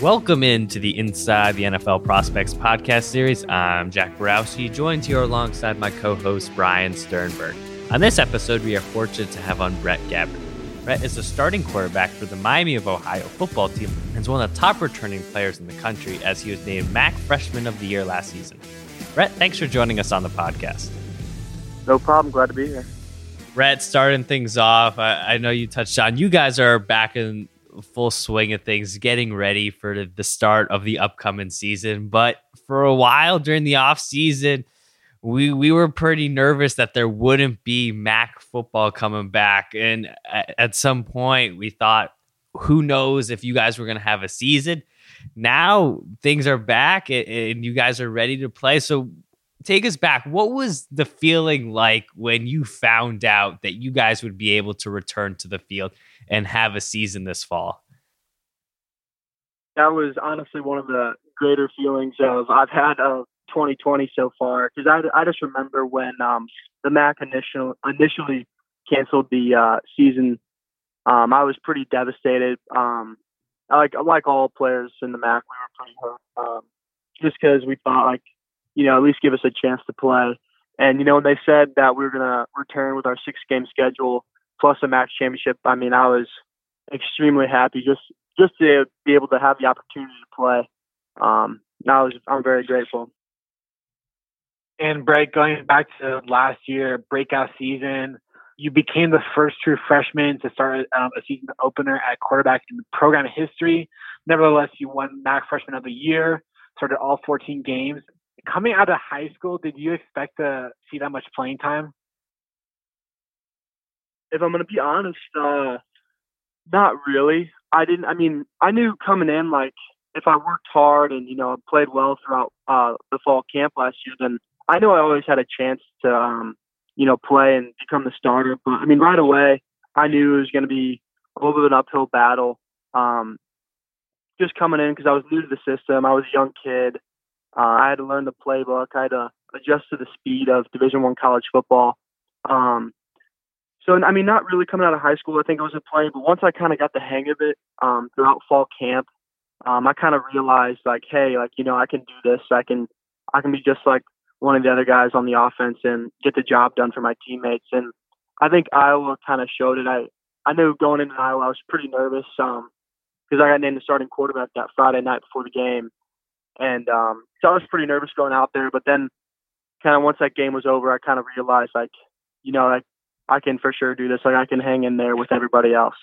Welcome into the Inside the NFL Prospects podcast series. I'm Jack Borowski, joined here alongside my co-host Brian Sternberg. On this episode, we are fortunate to have on Brett Gabbert. Brett is the starting quarterback for the Miami of Ohio football team and is one of the top returning players in the country as he was named MAC Freshman of the Year last season. Brett, thanks for joining us on the podcast. No problem. Glad to be here. Brett, starting things off, I, I know you touched on you guys are back in full swing of things, getting ready for the start of the upcoming season. But for a while during the off season, we we were pretty nervous that there wouldn't be MAC football coming back, and at some point we thought, who knows if you guys were going to have a season. Now things are back, and you guys are ready to play. So take us back. What was the feeling like when you found out that you guys would be able to return to the field and have a season this fall? That was honestly one of the greater feelings of I've had of 2020 so far because I, I just remember when um, the MAC initial, initially canceled the uh, season. Um, I was pretty devastated. Um, like like all players in the MAC, we were pretty hurt um, just because we thought like you know, at least give us a chance to play. And, you know, when they said that we were going to return with our six game schedule plus a MAC championship, I mean, I was extremely happy just, just to be able to have the opportunity to play. Um, I was, I'm very grateful. And Brett, going back to last year, breakout season, you became the first true freshman to start um, a season opener at quarterback in the program history. Nevertheless, you won MAC Freshman of the Year, started all 14 games, coming out of high school, did you expect to see that much playing time? If I'm going to be honest, uh, not really. I didn't. I mean, I knew coming in like if I worked hard and you know played well throughout uh, the fall camp last year, then I knew I always had a chance to um, you know play and become the starter. But I mean, right away, I knew it was going to be a little bit of an uphill battle. Um, just coming in because I was new to the system. I was a young kid. Uh, I had to learn the playbook. I had to adjust to the speed of Division One college football. Um, so I mean, not really coming out of high school. I think it was a play, but once I kind of got the hang of it um, throughout fall camp, um, I kind of realized like, hey, like you know, I can do this. I can, I can be just like one of the other guys on the offense and get the job done for my teammates. And I think Iowa kind of showed it. I I knew going into Iowa, I was pretty nervous um, because I got named the starting quarterback that Friday night before the game, and um, so I was pretty nervous going out there. But then, kind of once that game was over, I kind of realized like, you know, like I can for sure do this. Like I can hang in there with everybody else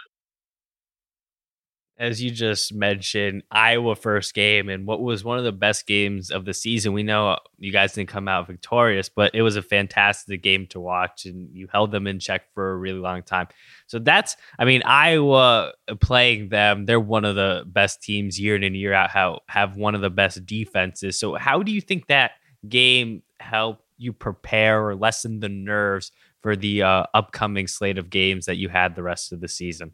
as you just mentioned, Iowa first game and what was one of the best games of the season. We know you guys didn't come out victorious, but it was a fantastic game to watch and you held them in check for a really long time. So that's, I mean, Iowa playing them, they're one of the best teams year in and year out, how have one of the best defenses. So how do you think that game helped you prepare or lessen the nerves for the uh, upcoming slate of games that you had the rest of the season?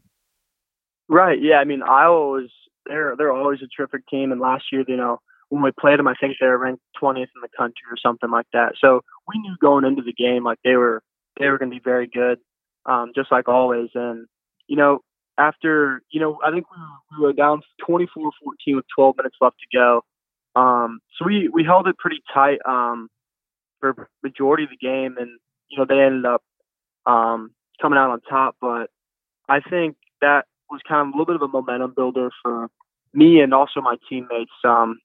Right. Yeah. I mean, Iowa was they're they're always a terrific team, and last year, you know, when we played them, I think they were ranked 20th in the country or something like that. So we knew going into the game like they were they were going to be very good, um, just like always. And you know, after you know, I think we were, we were down 24-14 with 12 minutes left to go. Um, so we we held it pretty tight um, for majority of the game, and you know they ended up um, coming out on top. But I think that was kind of a little bit of a momentum builder for me and also my teammates. Um,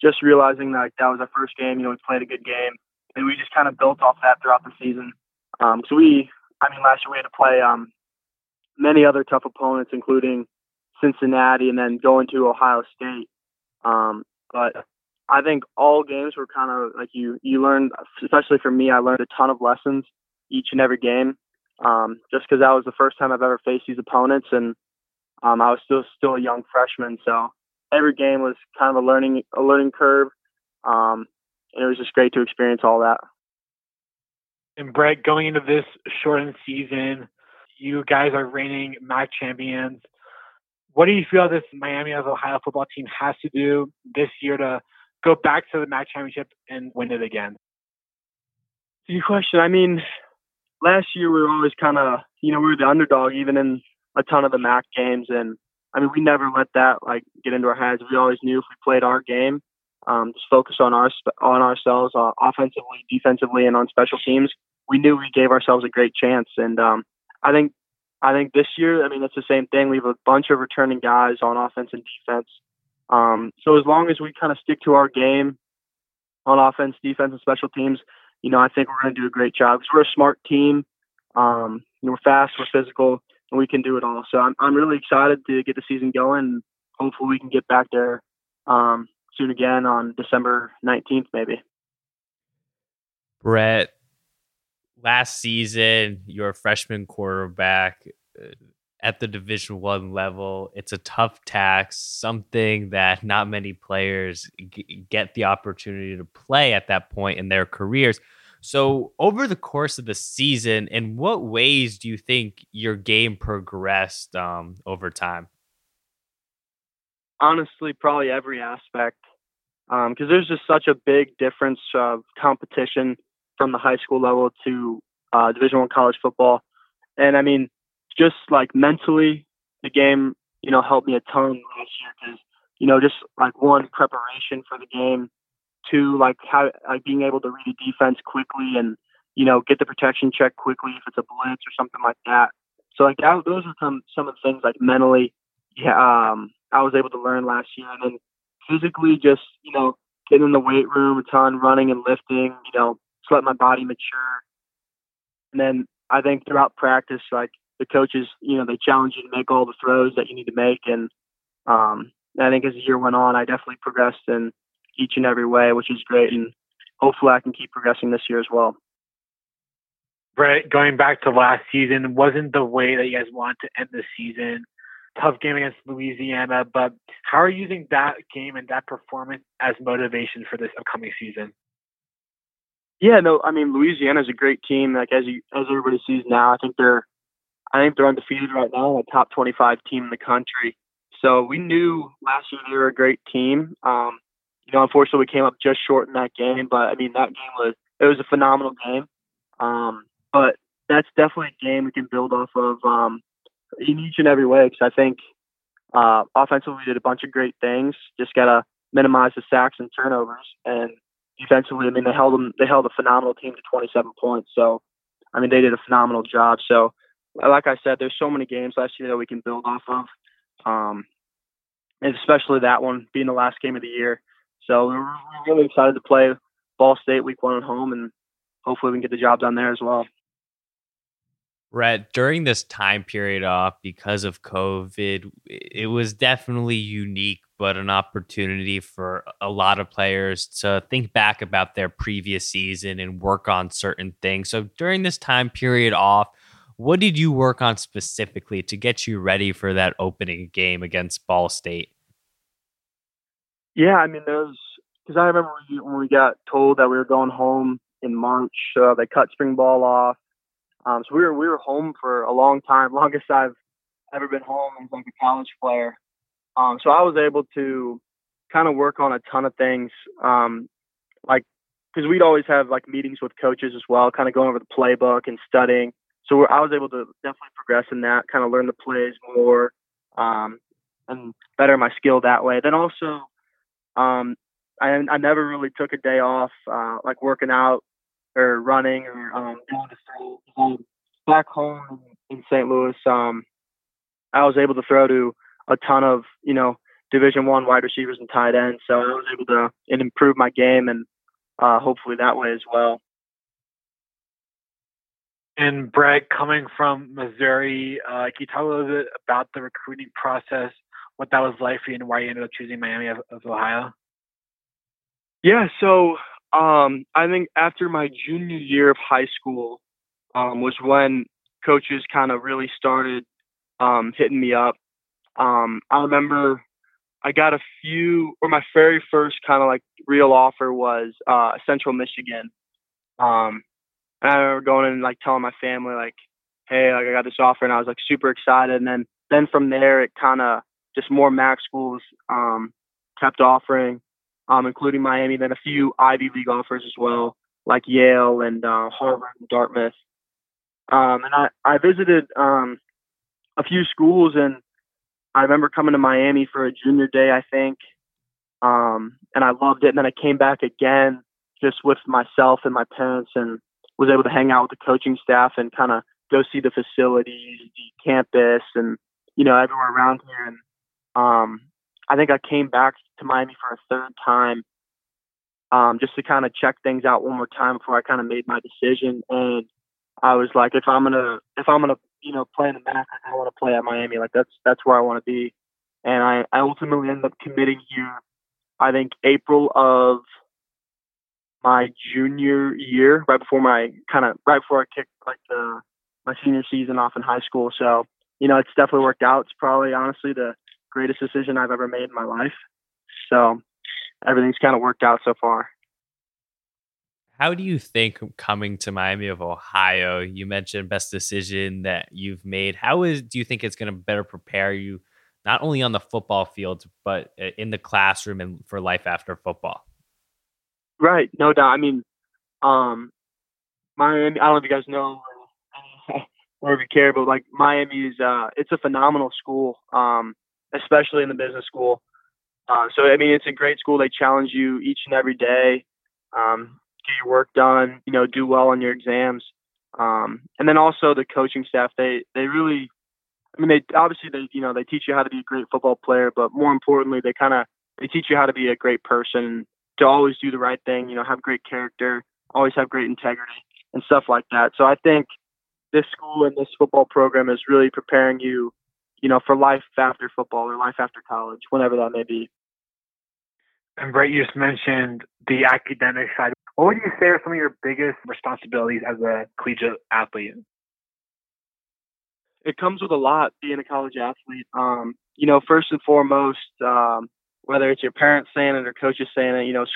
just realizing that that was our first game, you know, we played a good game, and we just kind of built off that throughout the season. Um, so we, I mean, last year we had to play um, many other tough opponents, including Cincinnati, and then going to Ohio State. Um, but I think all games were kind of like you you learned, especially for me, I learned a ton of lessons each and every game. Um, just because that was the first time I've ever faced these opponents, and um, I was still still a young freshman, so every game was kind of a learning a learning curve, um, and it was just great to experience all that. And Brett, going into this shortened season, you guys are reigning MAC champions. What do you feel this Miami of Ohio football team has to do this year to go back to the MAC championship and win it again? Good question. I mean, last year we were always kind of, you know, we were the underdog even in a ton of the MAC games, and I mean, we never let that like get into our heads. We always knew if we played our game, um, just focus on our on ourselves, uh, offensively, defensively, and on special teams. We knew we gave ourselves a great chance, and um, I think I think this year, I mean, it's the same thing. We have a bunch of returning guys on offense and defense. Um, so as long as we kind of stick to our game on offense, defense, and special teams, you know, I think we're going to do a great job because we're a smart team. Um, you know, we're fast, we're physical, and we can do it all. So I'm I'm really excited to get the season going. Hopefully, we can get back there um, soon again on December 19th, maybe. Brett, last season, you're a freshman quarterback uh, at the Division One level. It's a tough task, something that not many players g- get the opportunity to play at that point in their careers. So, over the course of the season, in what ways do you think your game progressed um, over time? Honestly, probably every aspect, because um, there's just such a big difference of competition from the high school level to uh, Division One college football, and I mean, just like mentally, the game, you know, helped me a ton last year because, you know, just like one preparation for the game, two like how like being able to read a defense quickly and you know get the protection check quickly if it's a blitz or something like that. So like that, those are some some of the things like mentally, yeah, um, I was able to learn last year, and then physically just you know getting in the weight room a ton, running and lifting, you know, just let my body mature. And then I think throughout practice, like the coaches, you know, they challenge you to make all the throws that you need to make. And um, I think as the year went on, I definitely progressed in each and every way, which is great. And hopefully I can keep progressing this year as well. Brett, going back to last season, wasn't the way that you guys wanted to end the season. Tough game against Louisiana, but how are you using that game and that performance as motivation for this upcoming season? Yeah, no, I mean Louisiana is a great team. Like as you as everybody sees now, I think they're I think they're undefeated right now, a top 25 team in the country. So we knew last year they were a great team. Um, you know, unfortunately, we came up just short in that game, but I mean, that game was it was a phenomenal game. Um, but that's definitely a game we can build off of um, in each and every way. Because I think uh, offensively we did a bunch of great things. Just gotta minimize the sacks and turnovers, and defensively, I mean, they held them. They held a phenomenal team to 27 points. So, I mean, they did a phenomenal job. So like I said, there's so many games last year that we can build off of, um, and especially that one being the last game of the year. So we're really excited to play Ball State Week One at home, and hopefully we can get the job done there as well. Brett, during this time period off because of COVID, it was definitely unique, but an opportunity for a lot of players to think back about their previous season and work on certain things. So during this time period off, what did you work on specifically to get you ready for that opening game against Ball State? Yeah, I mean, there's because I remember when we got told that we were going home in March, uh, they cut spring ball off. Um, so we were we were home for a long time, longest I've ever been home as like a college player. Um, so I was able to kind of work on a ton of things, um, like because we'd always have like meetings with coaches as well, kind of going over the playbook and studying so I was able to definitely progress in that, kind of learn the plays more, um, and better my skill that way. Then also, um, I, I never really took a day off, uh, like working out or running or um, going to school. Back home in St. Louis, um, I was able to throw to a ton of you know Division One wide receivers and tight ends, so I was able to improve my game and uh, hopefully that way as well. And Brett, coming from Missouri, uh, can you talk a little bit about the recruiting process, what that was like for you, and why you ended up choosing Miami of, of Ohio? Yeah, so um, I think after my junior year of high school um, was when coaches kind of really started um, hitting me up. Um, I remember I got a few, or my very first kind of like real offer was uh, Central Michigan. Um, and I remember going and like telling my family like, hey, like I got this offer, and I was like super excited. And then then from there, it kind of just more MAC schools um, kept offering, um, including Miami, then a few Ivy League offers as well, like Yale and uh, Harvard and Dartmouth. Um, and I I visited um, a few schools, and I remember coming to Miami for a junior day, I think, um, and I loved it. And then I came back again just with myself and my parents, and was able to hang out with the coaching staff and kind of go see the facilities, the campus, and you know everywhere around here. And um, I think I came back to Miami for a third time um, just to kind of check things out one more time before I kind of made my decision. And I was like, if I'm gonna if I'm gonna you know play in the MAC, I want to play at Miami. Like that's that's where I want to be. And I, I ultimately ended up committing here. I think April of my junior year, right before my kind of right before I kicked like the my senior season off in high school. So you know, it's definitely worked out. It's probably honestly the greatest decision I've ever made in my life. So everything's kind of worked out so far. How do you think coming to Miami of Ohio, you mentioned best decision that you've made. How is do you think it's going to better prepare you not only on the football field but in the classroom and for life after football? Right, no doubt. I mean, um, Miami. I don't know if you guys know or if you care, but like Miami is, uh, it's a phenomenal school, um, especially in the business school. Uh, so I mean, it's a great school. They challenge you each and every day. Um, get your work done. You know, do well on your exams. Um, and then also the coaching staff. They they really, I mean, they obviously they you know they teach you how to be a great football player, but more importantly, they kind of they teach you how to be a great person, to always do the right thing. You know, have great character, always have great integrity and stuff like that. So I think this school and this football program is really preparing you you know, for life after football or life after college, whenever that may be. And Brett, you just mentioned the academic side. What would you say are some of your biggest responsibilities as a collegiate athlete? It comes with a lot being a college athlete. Um, you know, first and foremost, um, whether it's your parents saying it or coaches saying it, you know,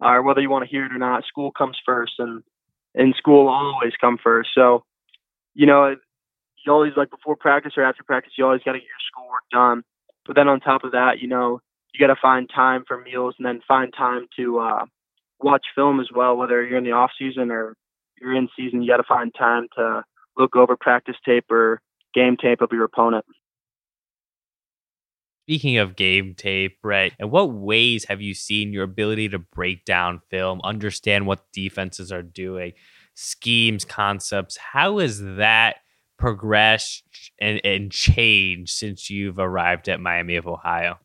or whether you want to hear it or not, school comes first, and and school always come first. So, you know, you always like before practice or after practice, you always got to get your schoolwork done. But then on top of that, you know, you got to find time for meals and then find time to uh, watch film as well. Whether you're in the off season or you're in season, you got to find time to look over practice tape or game tape of your opponent. Speaking of game tape, Brett, in what ways have you seen your ability to break down film, understand what defenses are doing, schemes, concepts? How is that progressed and, and changed since you've arrived at Miami of Ohio?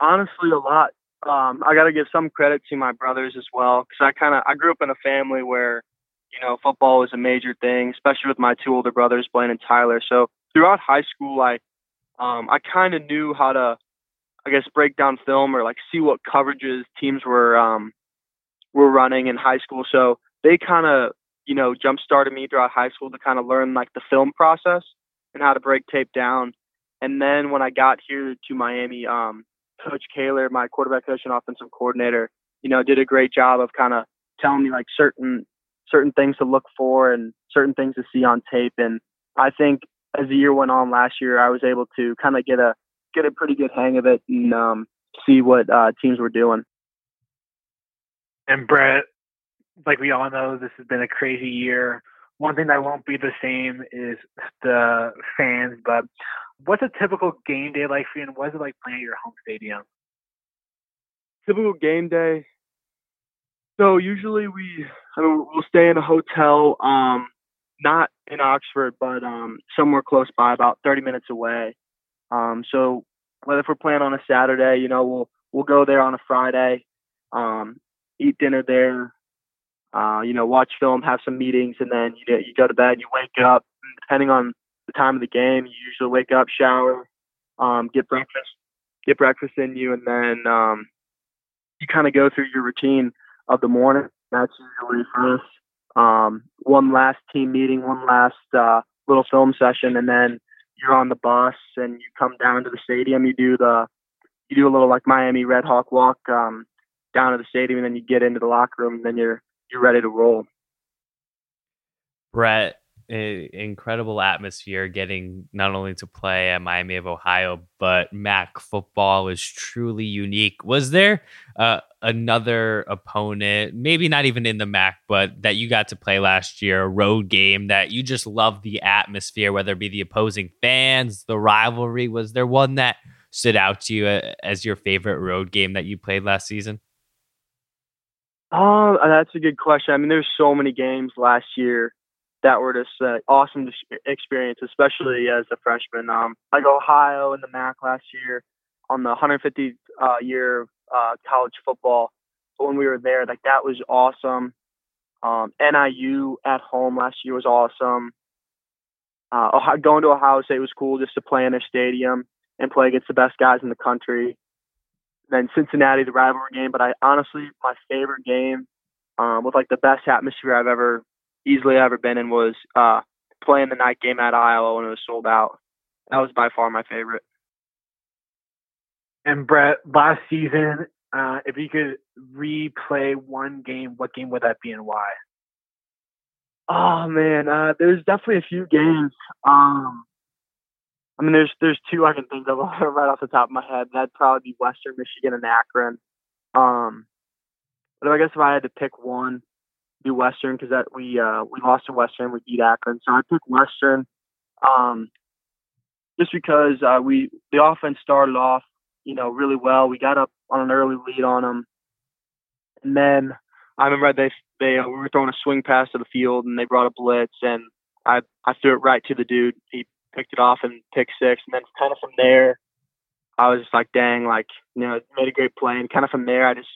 Honestly, a lot. Um, I got to give some credit to my brothers as well because I kind of I grew up in a family where you know football was a major thing, especially with my two older brothers, Blaine and Tyler. So throughout high school, I um, I kind of knew how to I guess break down film or like see what coverages teams were um, were running in high school. So they kind of you know, jump started me throughout high school to kind of learn like the film process and how to break tape down. And then when I got here to Miami, um, Coach Kaler, my quarterback coach and offensive coordinator, you know, did a great job of kind of telling me like certain certain things to look for and certain things to see on tape. And I think as the year went on last year, I was able to kind of get a get a pretty good hang of it and um, see what uh, teams were doing. And Brett, like we all know, this has been a crazy year. One thing that won't be the same is the fans, but what's a typical game day like for you, and what's it like playing at your home stadium? Typical game day. So usually we, I mean, we'll stay in a hotel, um, not in Oxford, but um, somewhere close by, about 30 minutes away. Um, so whether if we're playing on a Saturday, you know, we'll we'll go there on a Friday, um, eat dinner there, uh, you know, watch film, have some meetings, and then you you go to bed. You wake up, depending on the time of the game, you usually wake up, shower, um, get breakfast, get breakfast in you, and then um, you kind of go through your routine of the morning. That's usually first um, one last team meeting, one last uh, little film session, and then you're on the bus and you come down to the stadium. You do the you do a little like Miami Red Hawk walk um, down to the stadium, and then you get into the locker room, and then you're you're ready to roll. Brett, incredible atmosphere getting not only to play at Miami of Ohio, but MAC football is truly unique. Was there uh, another opponent, maybe not even in the MAC, but that you got to play last year, a road game that you just love the atmosphere, whether it be the opposing fans, the rivalry? Was there one that stood out to you uh, as your favorite road game that you played last season? Oh, that's a good question. I mean, there's so many games last year that were just uh, awesome experience, especially as a freshman. Um, like Ohio in the MAC last year on the 150 uh, year uh, college football. when we were there, like that was awesome. Um, NIU at home last year was awesome. Uh, going to Ohio State was cool just to play in their stadium and play against the best guys in the country. Then Cincinnati, the rivalry game. But I honestly, my favorite game um, with like the best atmosphere I've ever easily ever been in was uh, playing the night game at Iowa when it was sold out. That was by far my favorite. And Brett, last season, uh, if you could replay one game, what game would that be and why? Oh man, uh, there's definitely a few games. Um, I mean, there's there's two I can think of right off the top of my head. That'd probably be Western Michigan and Akron. Um, but I guess if I had to pick one, do Western because that we uh, we lost to Western, we beat Akron, so I pick Western. Um, just because uh, we the offense started off, you know, really well. We got up on an early lead on them, and then I remember they they uh, we were throwing a swing pass to the field, and they brought a blitz, and I I threw it right to the dude. He picked it off and picked six, and then kind of from there, I was just like, dang, like you know, made a great play, and kind of from there, I just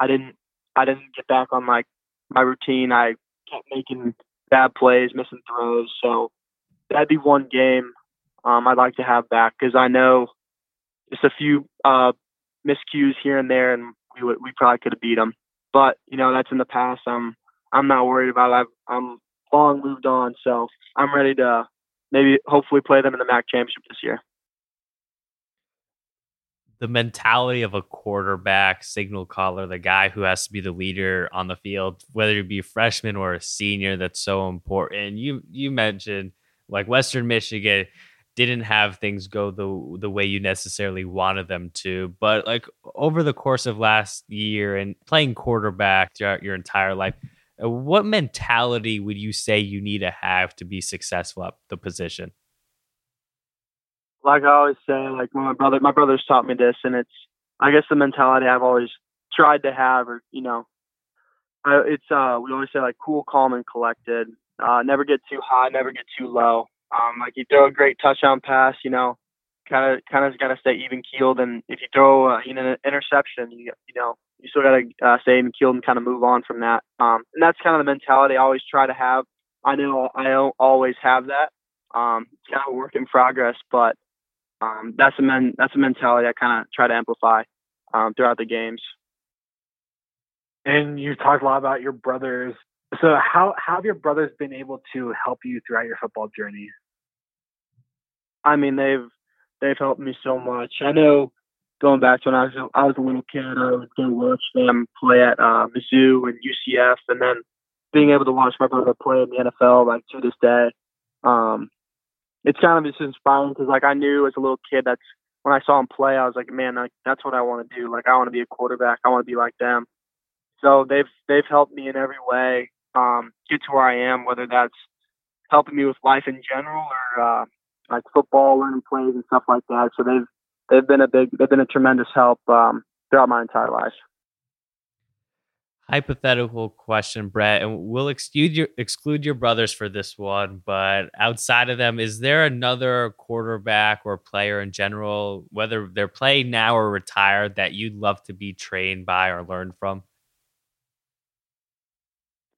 I didn't I didn't get back on like my routine. I kept making bad plays, missing throws. So that'd be one game um, I'd like to have back because I know just a few uh, miscues here and there, and we would we probably could have beat them. But you know that's in the past. I'm I'm not worried about it. I've, I'm long moved on, so I'm ready to maybe hopefully play them in the MAC championship this year the mentality of a quarterback, signal caller, the guy who has to be the leader on the field, whether it be a freshman or a senior, that's so important. You you mentioned like Western Michigan didn't have things go the the way you necessarily wanted them to, but like over the course of last year and playing quarterback throughout your entire life, what mentality would you say you need to have to be successful at the position? like I always say, like my brother, my brothers taught me this, and it's I guess the mentality I've always tried to have, or you know, I, it's uh we always say like cool, calm, and collected. Uh, never get too high, never get too low. Um, like you throw a great touchdown pass, you know, kind of kind of got to stay even keeled, and if you throw uh, you know an interception, you you know you still got to uh, stay keeled and kind of move on from that. Um, and that's kind of the mentality I always try to have. I know I don't always have that. Um, it's kind of a work in progress, but um, that's a men that's a mentality I kind of try to amplify um, throughout the games. And you talked a lot about your brothers. So how, how have your brothers been able to help you throughout your football journey? I mean, they've they've helped me so much. I know going back to when I was I was a little kid, I would go watch them play at uh, Mizzou and UCF, and then being able to watch my brother play in the NFL like to this day. Um, it's kind of just inspiring because like I knew as a little kid that's when I saw him play, I was like, man, like, that's what I want to do. Like I want to be a quarterback. I want to be like them. So they've they've helped me in every way um, get to where I am, whether that's helping me with life in general or uh, like football, learning plays and stuff like that. So they've they've been a big they've been a tremendous help um, throughout my entire life hypothetical question, Brett, and we'll exclude your exclude your brothers for this one. But outside of them, is there another quarterback or player in general, whether they're playing now or retired, that you'd love to be trained by or learn from?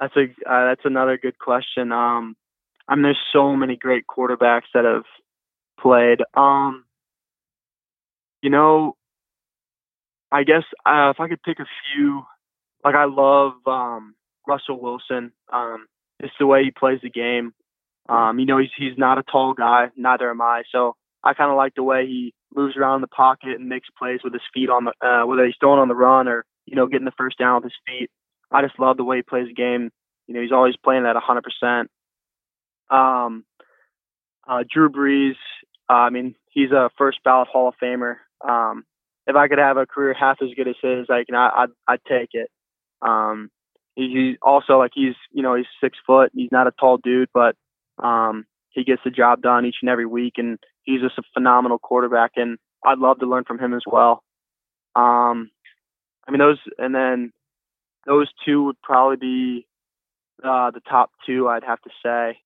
That's a uh, that's another good question. Um, I mean, there's so many great quarterbacks that have played. Um, you know, I guess uh, if I could pick a few like I love um, Russell Wilson. Um, it's the way he plays the game. Um, you know, he's he's not a tall guy. Neither am I. So I kind of like the way he moves around the pocket and makes plays with his feet on the uh, whether he's throwing on the run or you know getting the first down with his feet. I just love the way he plays the game. You know, he's always playing at 100%. Um, uh, Drew Brees. Uh, I mean, he's a first ballot Hall of Famer. Um, if I could have a career half as good as his, like, you know, I'd I'd take it. Um, he's also like he's you know he's six foot. He's not a tall dude, but um, he gets the job done each and every week, and he's just a phenomenal quarterback. And I'd love to learn from him as well. Um, I mean those, and then those two would probably be uh, the top two. I'd have to say.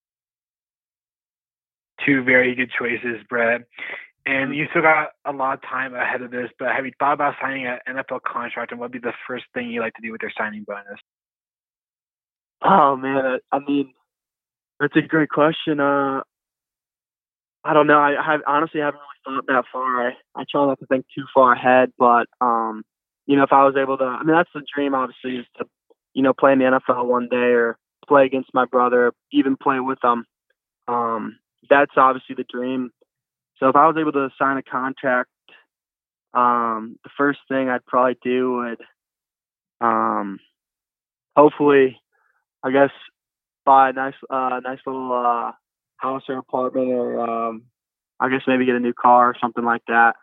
Two very good choices, Brett. And you still got a lot of time ahead of this, but have you thought about signing an NFL contract and what would be the first thing you like to do with your signing bonus? Oh man, I mean, that's a great question. Uh, I don't know. I, I honestly haven't really thought that far. I, I try not to think too far ahead, but um, you know, if I was able to, I mean, that's the dream. Obviously, is to, you know, play in the NFL one day or play against my brother, even play with them. Um, that's obviously the dream. So if I was able to sign a contract, um, the first thing I'd probably do would, um, hopefully I guess buy a nice uh nice little uh house or apartment or um I guess maybe get a new car or something like that.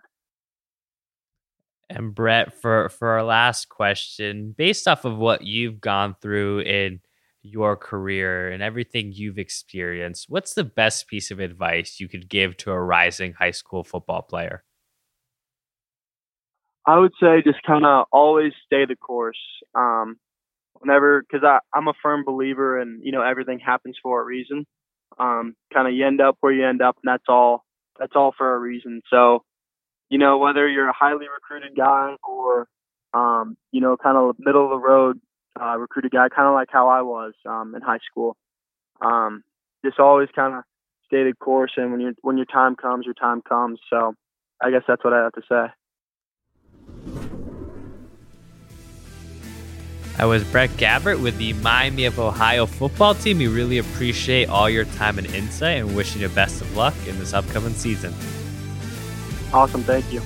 And Brett, for for our last question, based off of what you've gone through in your career and everything you've experienced, what's the best piece of advice you could give to a rising high school football player? I would say just kind of always stay the course. Um, whenever because I'm a firm believer in you know everything happens for a reason. Um, kind of you end up where you end up, and that's all. That's all for a reason. So, you know, whether you're a highly recruited guy or um, you know, kind of middle of the road uh, recruited guy, kind of like how I was um, in high school. Um, just always kind of stay the course, and when you when your time comes, your time comes. So, I guess that's what I have to say. I was Brett Gabbert with the Miami of Ohio football team. We really appreciate all your time and insight and wishing you best of luck in this upcoming season. Awesome. Thank you.